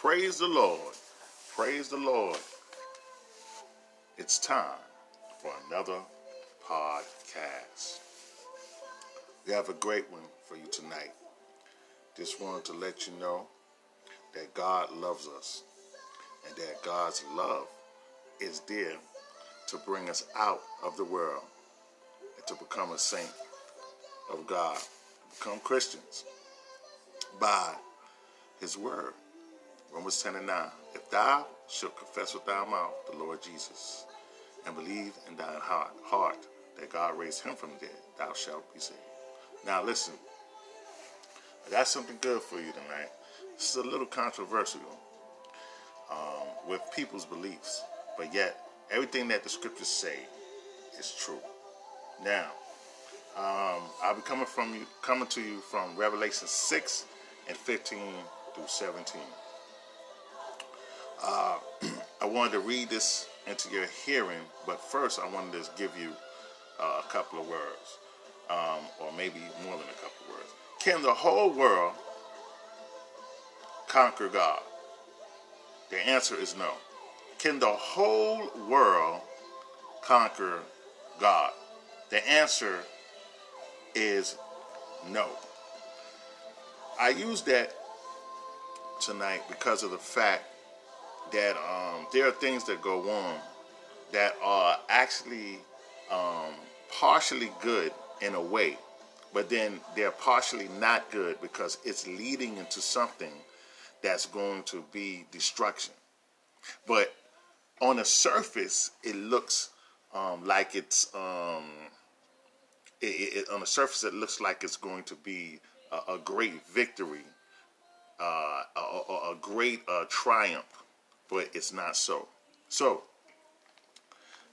Praise the Lord. Praise the Lord. It's time for another podcast. We have a great one for you tonight. Just wanted to let you know that God loves us and that God's love is there to bring us out of the world and to become a saint of God, become Christians by his word. Romans 10 and 9. If thou shalt confess with thy mouth the Lord Jesus and believe in thine heart, heart that God raised him from the dead, thou shalt be saved. Now listen, I got something good for you tonight. This is a little controversial um, with people's beliefs, but yet everything that the scriptures say is true. Now, um, I'll be coming from you, coming to you from Revelation 6 and 15 through 17. Uh, I wanted to read this into your hearing, but first I wanted to give you uh, a couple of words, um, or maybe more than a couple of words. Can the whole world conquer God? The answer is no. Can the whole world conquer God? The answer is no. I use that tonight because of the fact that um, there are things that go on that are actually um, partially good in a way, but then they're partially not good because it's leading into something that's going to be destruction. But on the surface, it looks um, like it's um, it, it, on the surface it looks like it's going to be a, a great victory, uh, a, a, great uh, triumph, but it's not so. So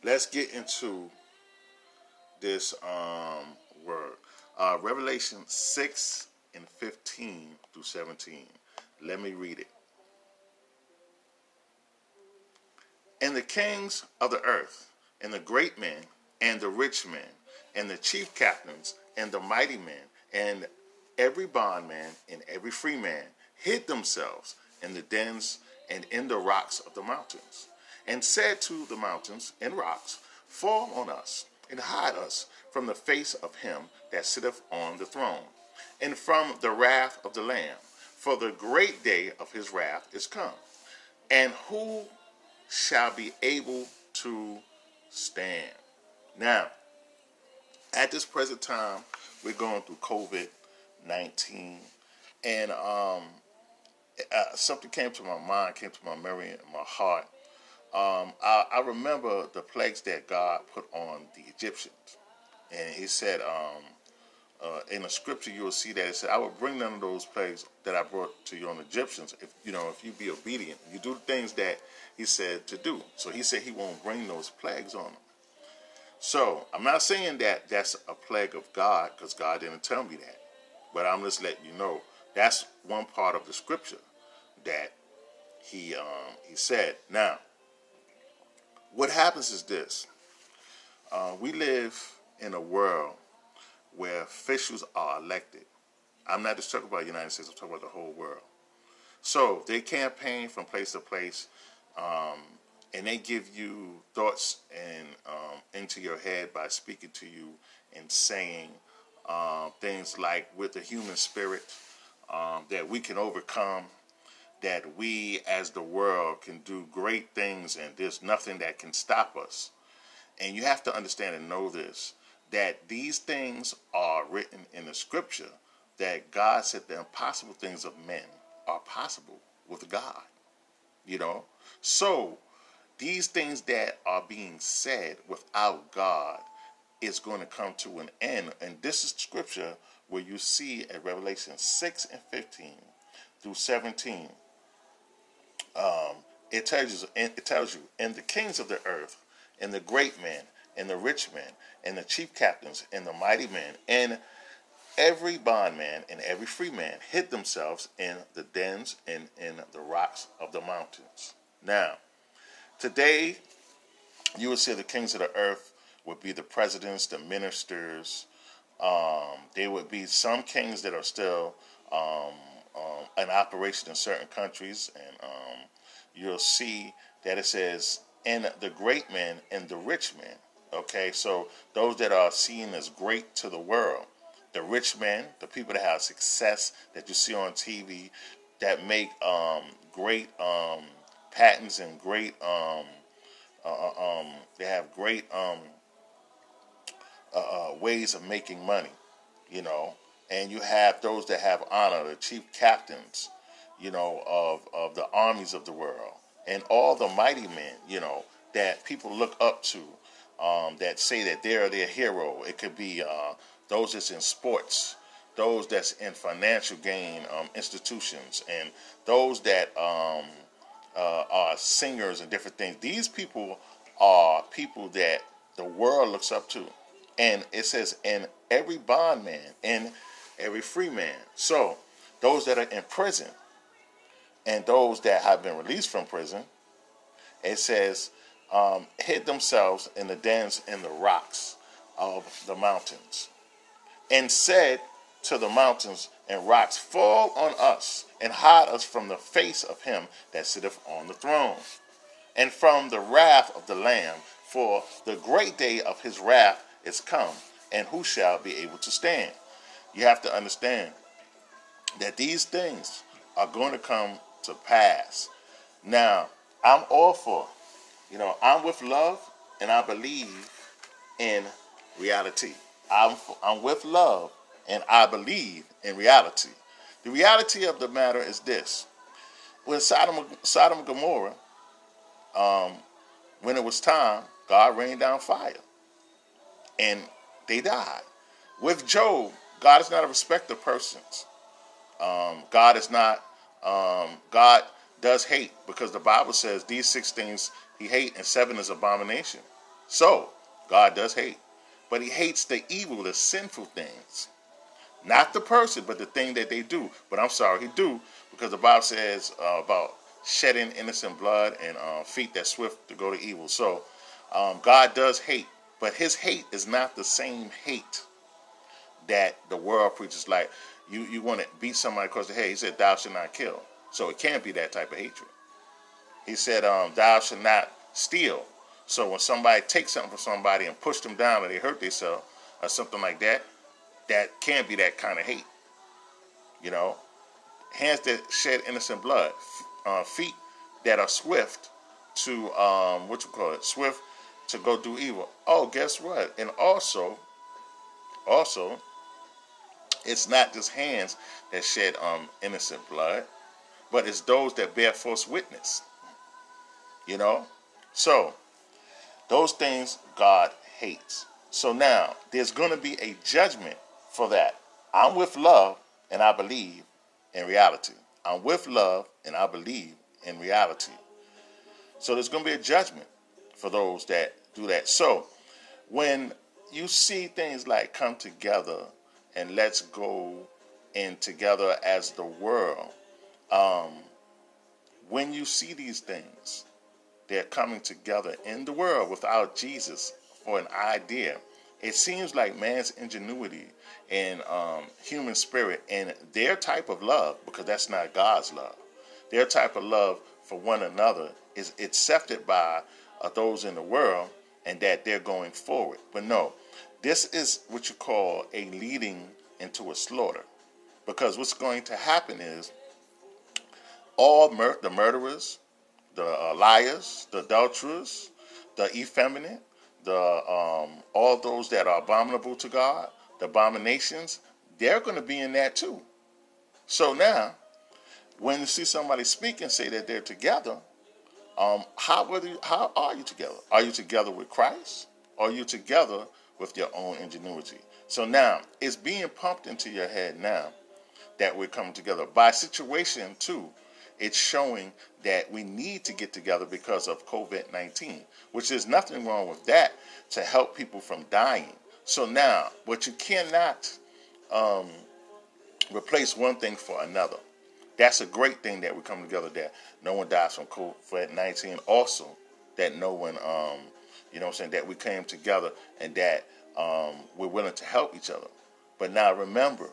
let's get into this um, word. Uh, Revelation 6 and 15 through 17. Let me read it. And the kings of the earth, and the great men, and the rich men, and the chief captains, and the mighty men, and every bondman and every free man hid themselves in the dens and in the rocks of the mountains, and said to the mountains and rocks, Fall on us, and hide us from the face of him that sitteth on the throne, and from the wrath of the Lamb. For the great day of his wrath is come. And who shall be able to stand? Now, at this present time, we're going through COVID 19. And um, uh, something came to my mind, came to my memory and my heart. Um, I, I, remember the plagues that God put on the Egyptians. And he said, um, uh, in the scripture, you will see that it said, I will bring none of those plagues that I brought to you on Egyptians. If you know, if you be obedient, you do the things that he said to do. So he said he won't bring those plagues on them. So I'm not saying that that's a plague of God because God didn't tell me that. But I'm just letting you know that's one part of the scripture that he um, he said. Now, what happens is this: uh, we live in a world where officials are elected. I'm not just talking about the United States; I'm talking about the whole world. So they campaign from place to place, um, and they give you thoughts and um, into your head by speaking to you and saying um, things like with the human spirit um, that we can overcome, that we as the world can do great things, and there's nothing that can stop us. And you have to understand and know this that these things are written in the scripture that God said the impossible things of men are possible with God. You know? So, these things that are being said without God is going to come to an end. And this is scripture where you see at Revelation 6 and 15 through 17. Um, it tells you, it tells you, and the kings of the earth, and the great men, and the rich men, and the chief captains, and the mighty men, and every bondman and every free man hid themselves in the dens and in the rocks of the mountains. Now, today you will see the kings of the earth would be the presidents, the ministers. Um, there would be some kings that are still um, um, an operation in certain countries, and um, you'll see that it says, "and the great men and the rich men." Okay, so those that are seen as great to the world, the rich men, the people that have success that you see on TV, that make um, great um, patents and great, uh, uh they have great uh, uh, ways of making money, you know. And you have those that have honor, the chief captains, you know, of, of the armies of the world, and all the mighty men, you know, that people look up to, um, that say that they're their hero. It could be uh, those that's in sports, those that's in financial gain um, institutions, and those that um, uh, are singers and different things. These people are people that the world looks up to. And it says, and every bondman and every free man. So, those that are in prison and those that have been released from prison, it says, um, hid themselves in the dens in the rocks of the mountains and said to the mountains and rocks, Fall on us and hide us from the face of him that sitteth on the throne and from the wrath of the Lamb, for the great day of his wrath is come, and who shall be able to stand? You have to understand that these things are going to come to pass. Now, I'm all for, you know, I'm with love and I believe in reality. I'm, I'm with love and I believe in reality. The reality of the matter is this. When Sodom, Sodom and Gomorrah, um, when it was time, God rained down fire. And they died. With Job, God is not a respecter of persons. Um, God is not, um, God does hate because the Bible says these six things he hate and seven is abomination. So, God does hate. But he hates the evil, the sinful things. Not the person, but the thing that they do. But I'm sorry, he do because the Bible says uh, about shedding innocent blood and uh, feet that swift to go to evil. So um, God does hate, but his hate is not the same hate that the world preaches. Like you, you want to beat somebody across the head. He said, "Thou shalt not kill." So it can't be that type of hatred. He said, um, "Thou shalt not steal." So when somebody takes something from somebody and push them down or they hurt themselves or something like that, that can't be that kind of hate. You know, hands that shed innocent blood, uh, feet that are swift to um, what you call it, swift to go do evil. Oh, guess what? And also, also, it's not just hands that shed um, innocent blood, but it's those that bear false witness. You know, so those things God hates. So now there's going to be a judgment for that. I'm with love and I believe in reality. I'm with love and I believe in reality. So there's going to be a judgment for those that do that. So when you see things like come together and let's go in together as the world, um, when you see these things, they're coming together in the world without Jesus for an idea. It seems like man's ingenuity and um, human spirit and their type of love, because that's not God's love, their type of love for one another is accepted by uh, those in the world and that they're going forward. But no, this is what you call a leading into a slaughter. Because what's going to happen is all mur- the murderers, the uh, liars, the adulterers, the effeminate, the um, all those that are abominable to God, the abominations, they're going to be in that too. So now, when you see somebody speak and say that they're together, um, how, you, how are you together? Are you together with Christ? Or are you together with your own ingenuity? So now, it's being pumped into your head now that we're coming together. By situation, too, it's showing that we need to get together because of COVID 19, which is nothing wrong with that to help people from dying. So now, but you cannot um, replace one thing for another. That's a great thing that we come together that no one dies from COVID 19. Also, that no one, um, you know I'm saying, that we came together and that um, we're willing to help each other. But now remember,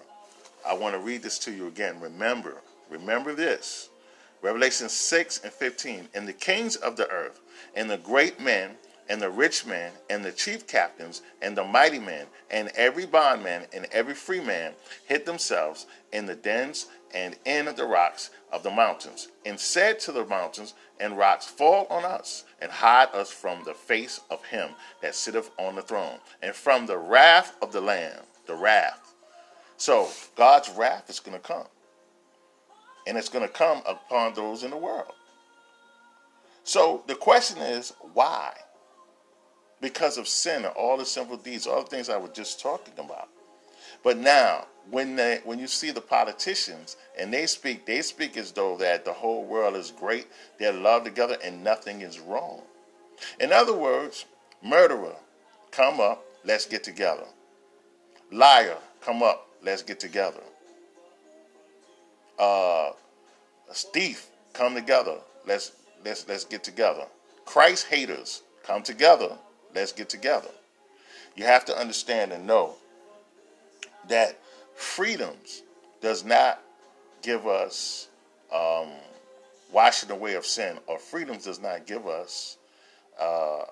I want to read this to you again. Remember, Remember this. Revelation 6 and 15. And the kings of the earth, and the great men, and the rich man, and the chief captains, and the mighty men, and every bondman, and every free man hid themselves in the dens and in the rocks of the mountains, and said to the mountains and rocks, Fall on us, and hide us from the face of him that sitteth on the throne, and from the wrath of the Lamb, the wrath. So God's wrath is going to come. And it's going to come upon those in the world. So the question is, why? Because of sin and all the sinful deeds, all the things I was just talking about. But now, when they, when you see the politicians and they speak, they speak as though that the whole world is great, they're loved together, and nothing is wrong. In other words, murderer, come up, let's get together. Liar, come up, let's get together. Uh, thief, come together, let's let's let's get together. Christ haters, come together, let's get together. You have to understand and know that freedoms does not give us um, washing away of sin, or freedoms does not give us uh,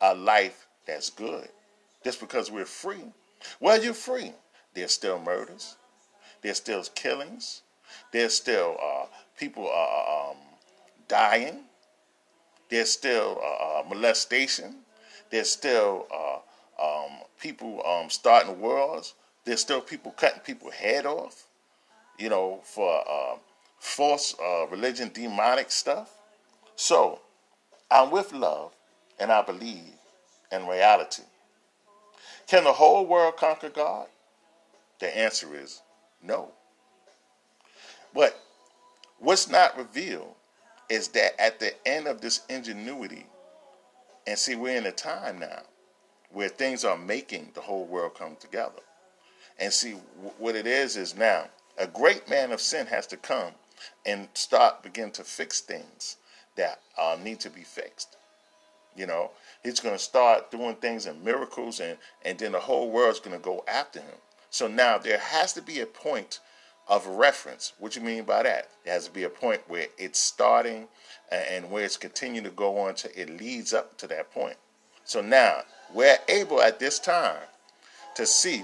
a life that's good. Just because we're free. Well, you're free. There's still murders. There's still killings. There's still uh, people uh, um, dying. There's still uh, uh molestation. There's still uh, um, people um, starting wars. There's still people cutting people's head off, you know, for uh, false uh, religion, demonic stuff. So I'm with love and I believe in reality. Can the whole world conquer God? The answer is no. But what's not revealed is that at the end of this ingenuity, and see, we're in a time now where things are making the whole world come together. And see, what it is is now a great man of sin has to come and start begin to fix things that uh, need to be fixed. You know, he's going to start doing things and miracles, and and then the whole world's going to go after him. So now there has to be a point of reference. What you mean by that? There has to be a point where it's starting and where it's continuing to go on to it leads up to that point. So now we're able at this time to see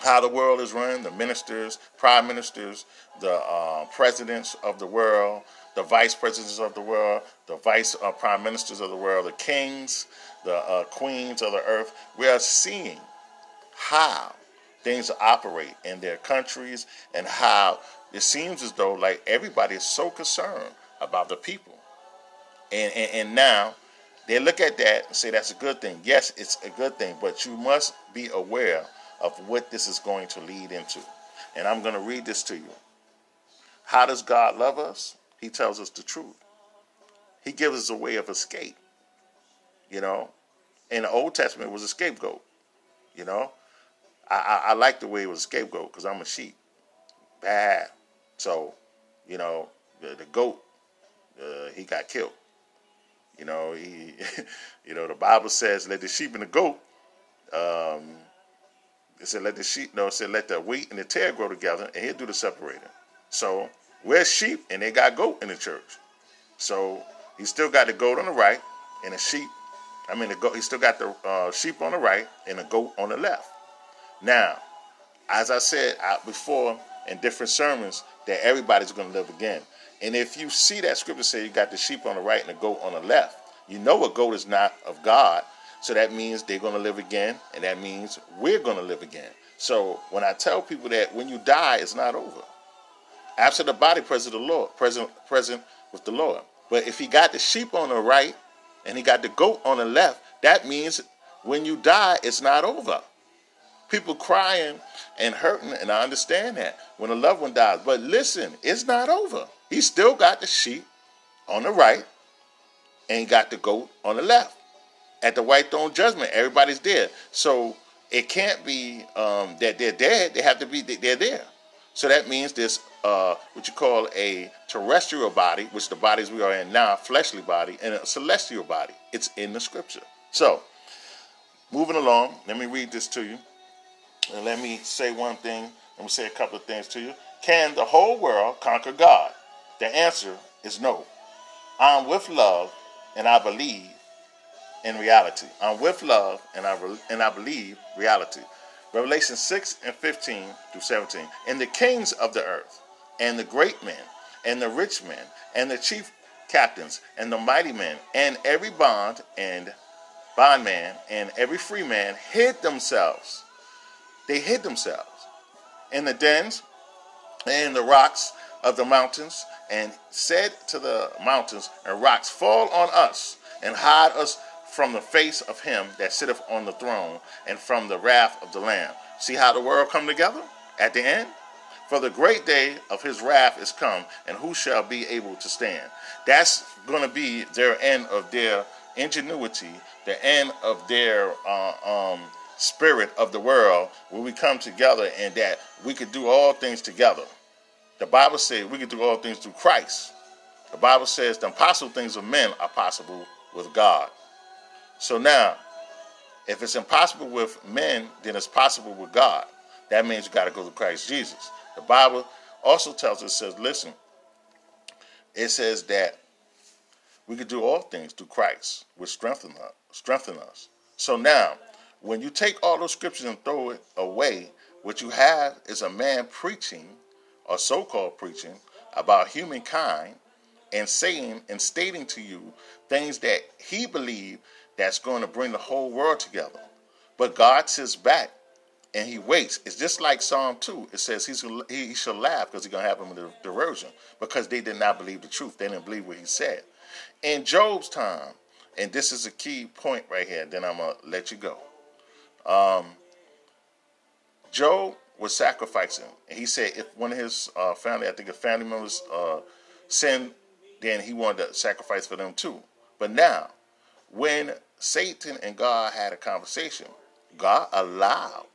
how the world is run, the ministers, prime ministers, the uh, presidents of the world, the vice presidents of the world, the vice uh, prime ministers of the world, the kings, the uh, queens of the earth. We are seeing how things operate in their countries and how it seems as though like everybody is so concerned about the people. And, and, and now they look at that and say that's a good thing. Yes, it's a good thing, but you must be aware of what this is going to lead into. And I'm going to read this to you. How does God love us? He tells us the truth. He gives us a way of escape. You know, in the Old Testament, was a scapegoat. You know, I, I, I like the way it was a scapegoat because I'm a sheep. Bad. So, you know, the, the goat, uh, he got killed. You know, he, you know, the Bible says, "Let the sheep and the goat um, it said let the sheep no, it said let the wheat and the tare grow together and he'll do the separating. So we're sheep and they got goat in the church. So he still got the goat on the right and the sheep. I mean the goat he still got the uh, sheep on the right and the goat on the left. Now, as I said before in different sermons, that everybody's going to live again. And if you see that scripture say you got the sheep on the right and the goat on the left, you know a goat is not of God so that means they're going to live again, and that means we're going to live again. So when I tell people that when you die, it's not over. After the body present the Lord, present present with the Lord. But if he got the sheep on the right and he got the goat on the left, that means when you die, it's not over. People crying and hurting, and I understand that when a loved one dies. But listen, it's not over. He still got the sheep on the right and got the goat on the left at the white throne judgment. Everybody's there. So it can't be um, that they're dead. They have to be they're there. So that means this uh, what you call a terrestrial body, which the bodies we are in now, fleshly body, and a celestial body. It's in the scripture. So moving along, let me read this to you, and let me say one thing. Let me say a couple of things to you. Can the whole world conquer God? The answer is no. I'm with love and I believe in reality. I'm with love and I, and I believe reality. Revelation 6 and 15 through 17. And the kings of the earth, and the great men, and the rich men, and the chief captains, and the mighty men, and every bond and bondman, and every free man hid themselves. They hid themselves in the dens and the rocks of the mountains, and said to the mountains and rocks, Fall on us, and hide us from the face of him that sitteth on the throne and from the wrath of the Lamb. See how the world come together at the end? For the great day of his wrath is come, and who shall be able to stand? That's going to be their end of their ingenuity, the end of their uh, um, spirit of the world, where we come together and that we could do all things together. The Bible says we could do all things through Christ. The Bible says the impossible things of men are possible with God. So now, if it's impossible with men, then it's possible with God. That means you got to go to Christ Jesus. The Bible also tells us, says, listen, it says that we could do all things through Christ, which. Strengthen us. So now, when you take all those scriptures and throw it away, what you have is a man preaching, or so-called preaching, about humankind and saying and stating to you things that he believed that's going to bring the whole world together. But God sits back and he waits. It's just like Psalm 2. It says he's, he, shall laugh because he's going to have him in the derision because they did not believe the truth. They didn't believe what he said. In Job's time, and this is a key point right here, then I'm going to let you go. Um, Job was sacrificing. And he said if one of his uh, family, I think a family members uh, then he wanted to sacrifice for them too. But now, when Satan and God had a conversation. God allowed,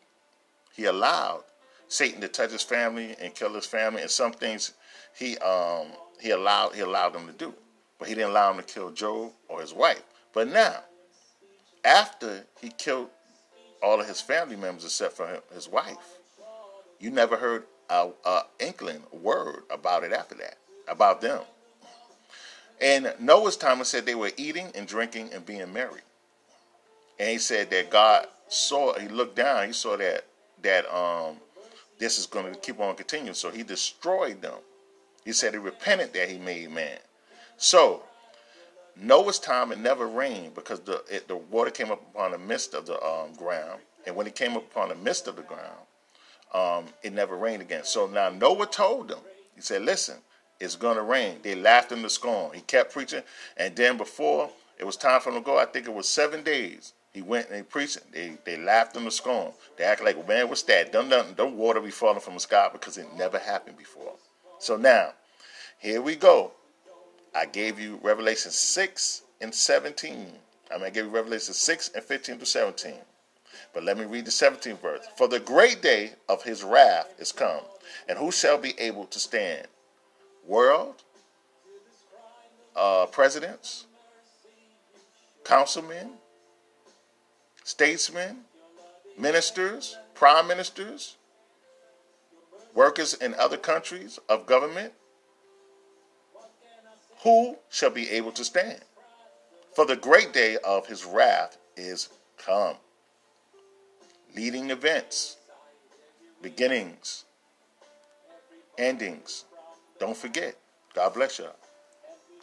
he allowed Satan to touch his family and kill his family, and some things he um he allowed he allowed them to do, but he didn't allow him to kill Job or his wife. But now, after he killed all of his family members except for his wife, you never heard a, a inkling word about it after that about them. And Noah's time, it said they were eating and drinking and being merry. And he said that God saw, he looked down, he saw that that um this is going to keep on continuing. So he destroyed them. He said he repented that he made man. So Noah's time it never rained because the it, the came up upon the midst of the um, ground, and when it came up upon the midst of the ground, um, it never rained again. So now Noah told them, he said, "Listen, it's going to rain." They laughed him to scorn. He kept preaching, and then before it was time for him to go, I think it was seven days. He went and he preached. They they laughed him to scorn. They act like, man, what's that? Don't, don't, don't water be falling from the sky because it never happened before. So now, here we go. I gave you Revelation 6 and 17. I'm going to give you Revelation 6 and 15 to 17. But let me read the 17th verse. For the great day of his wrath is come, and who shall be able to stand? World, uh, presidents, councilmen, statesmen, ministers, prime ministers, workers in other countries of government, who shall be able to stand? For the great day of his wrath is come. Leading events, beginnings, endings. Don't forget. God bless you.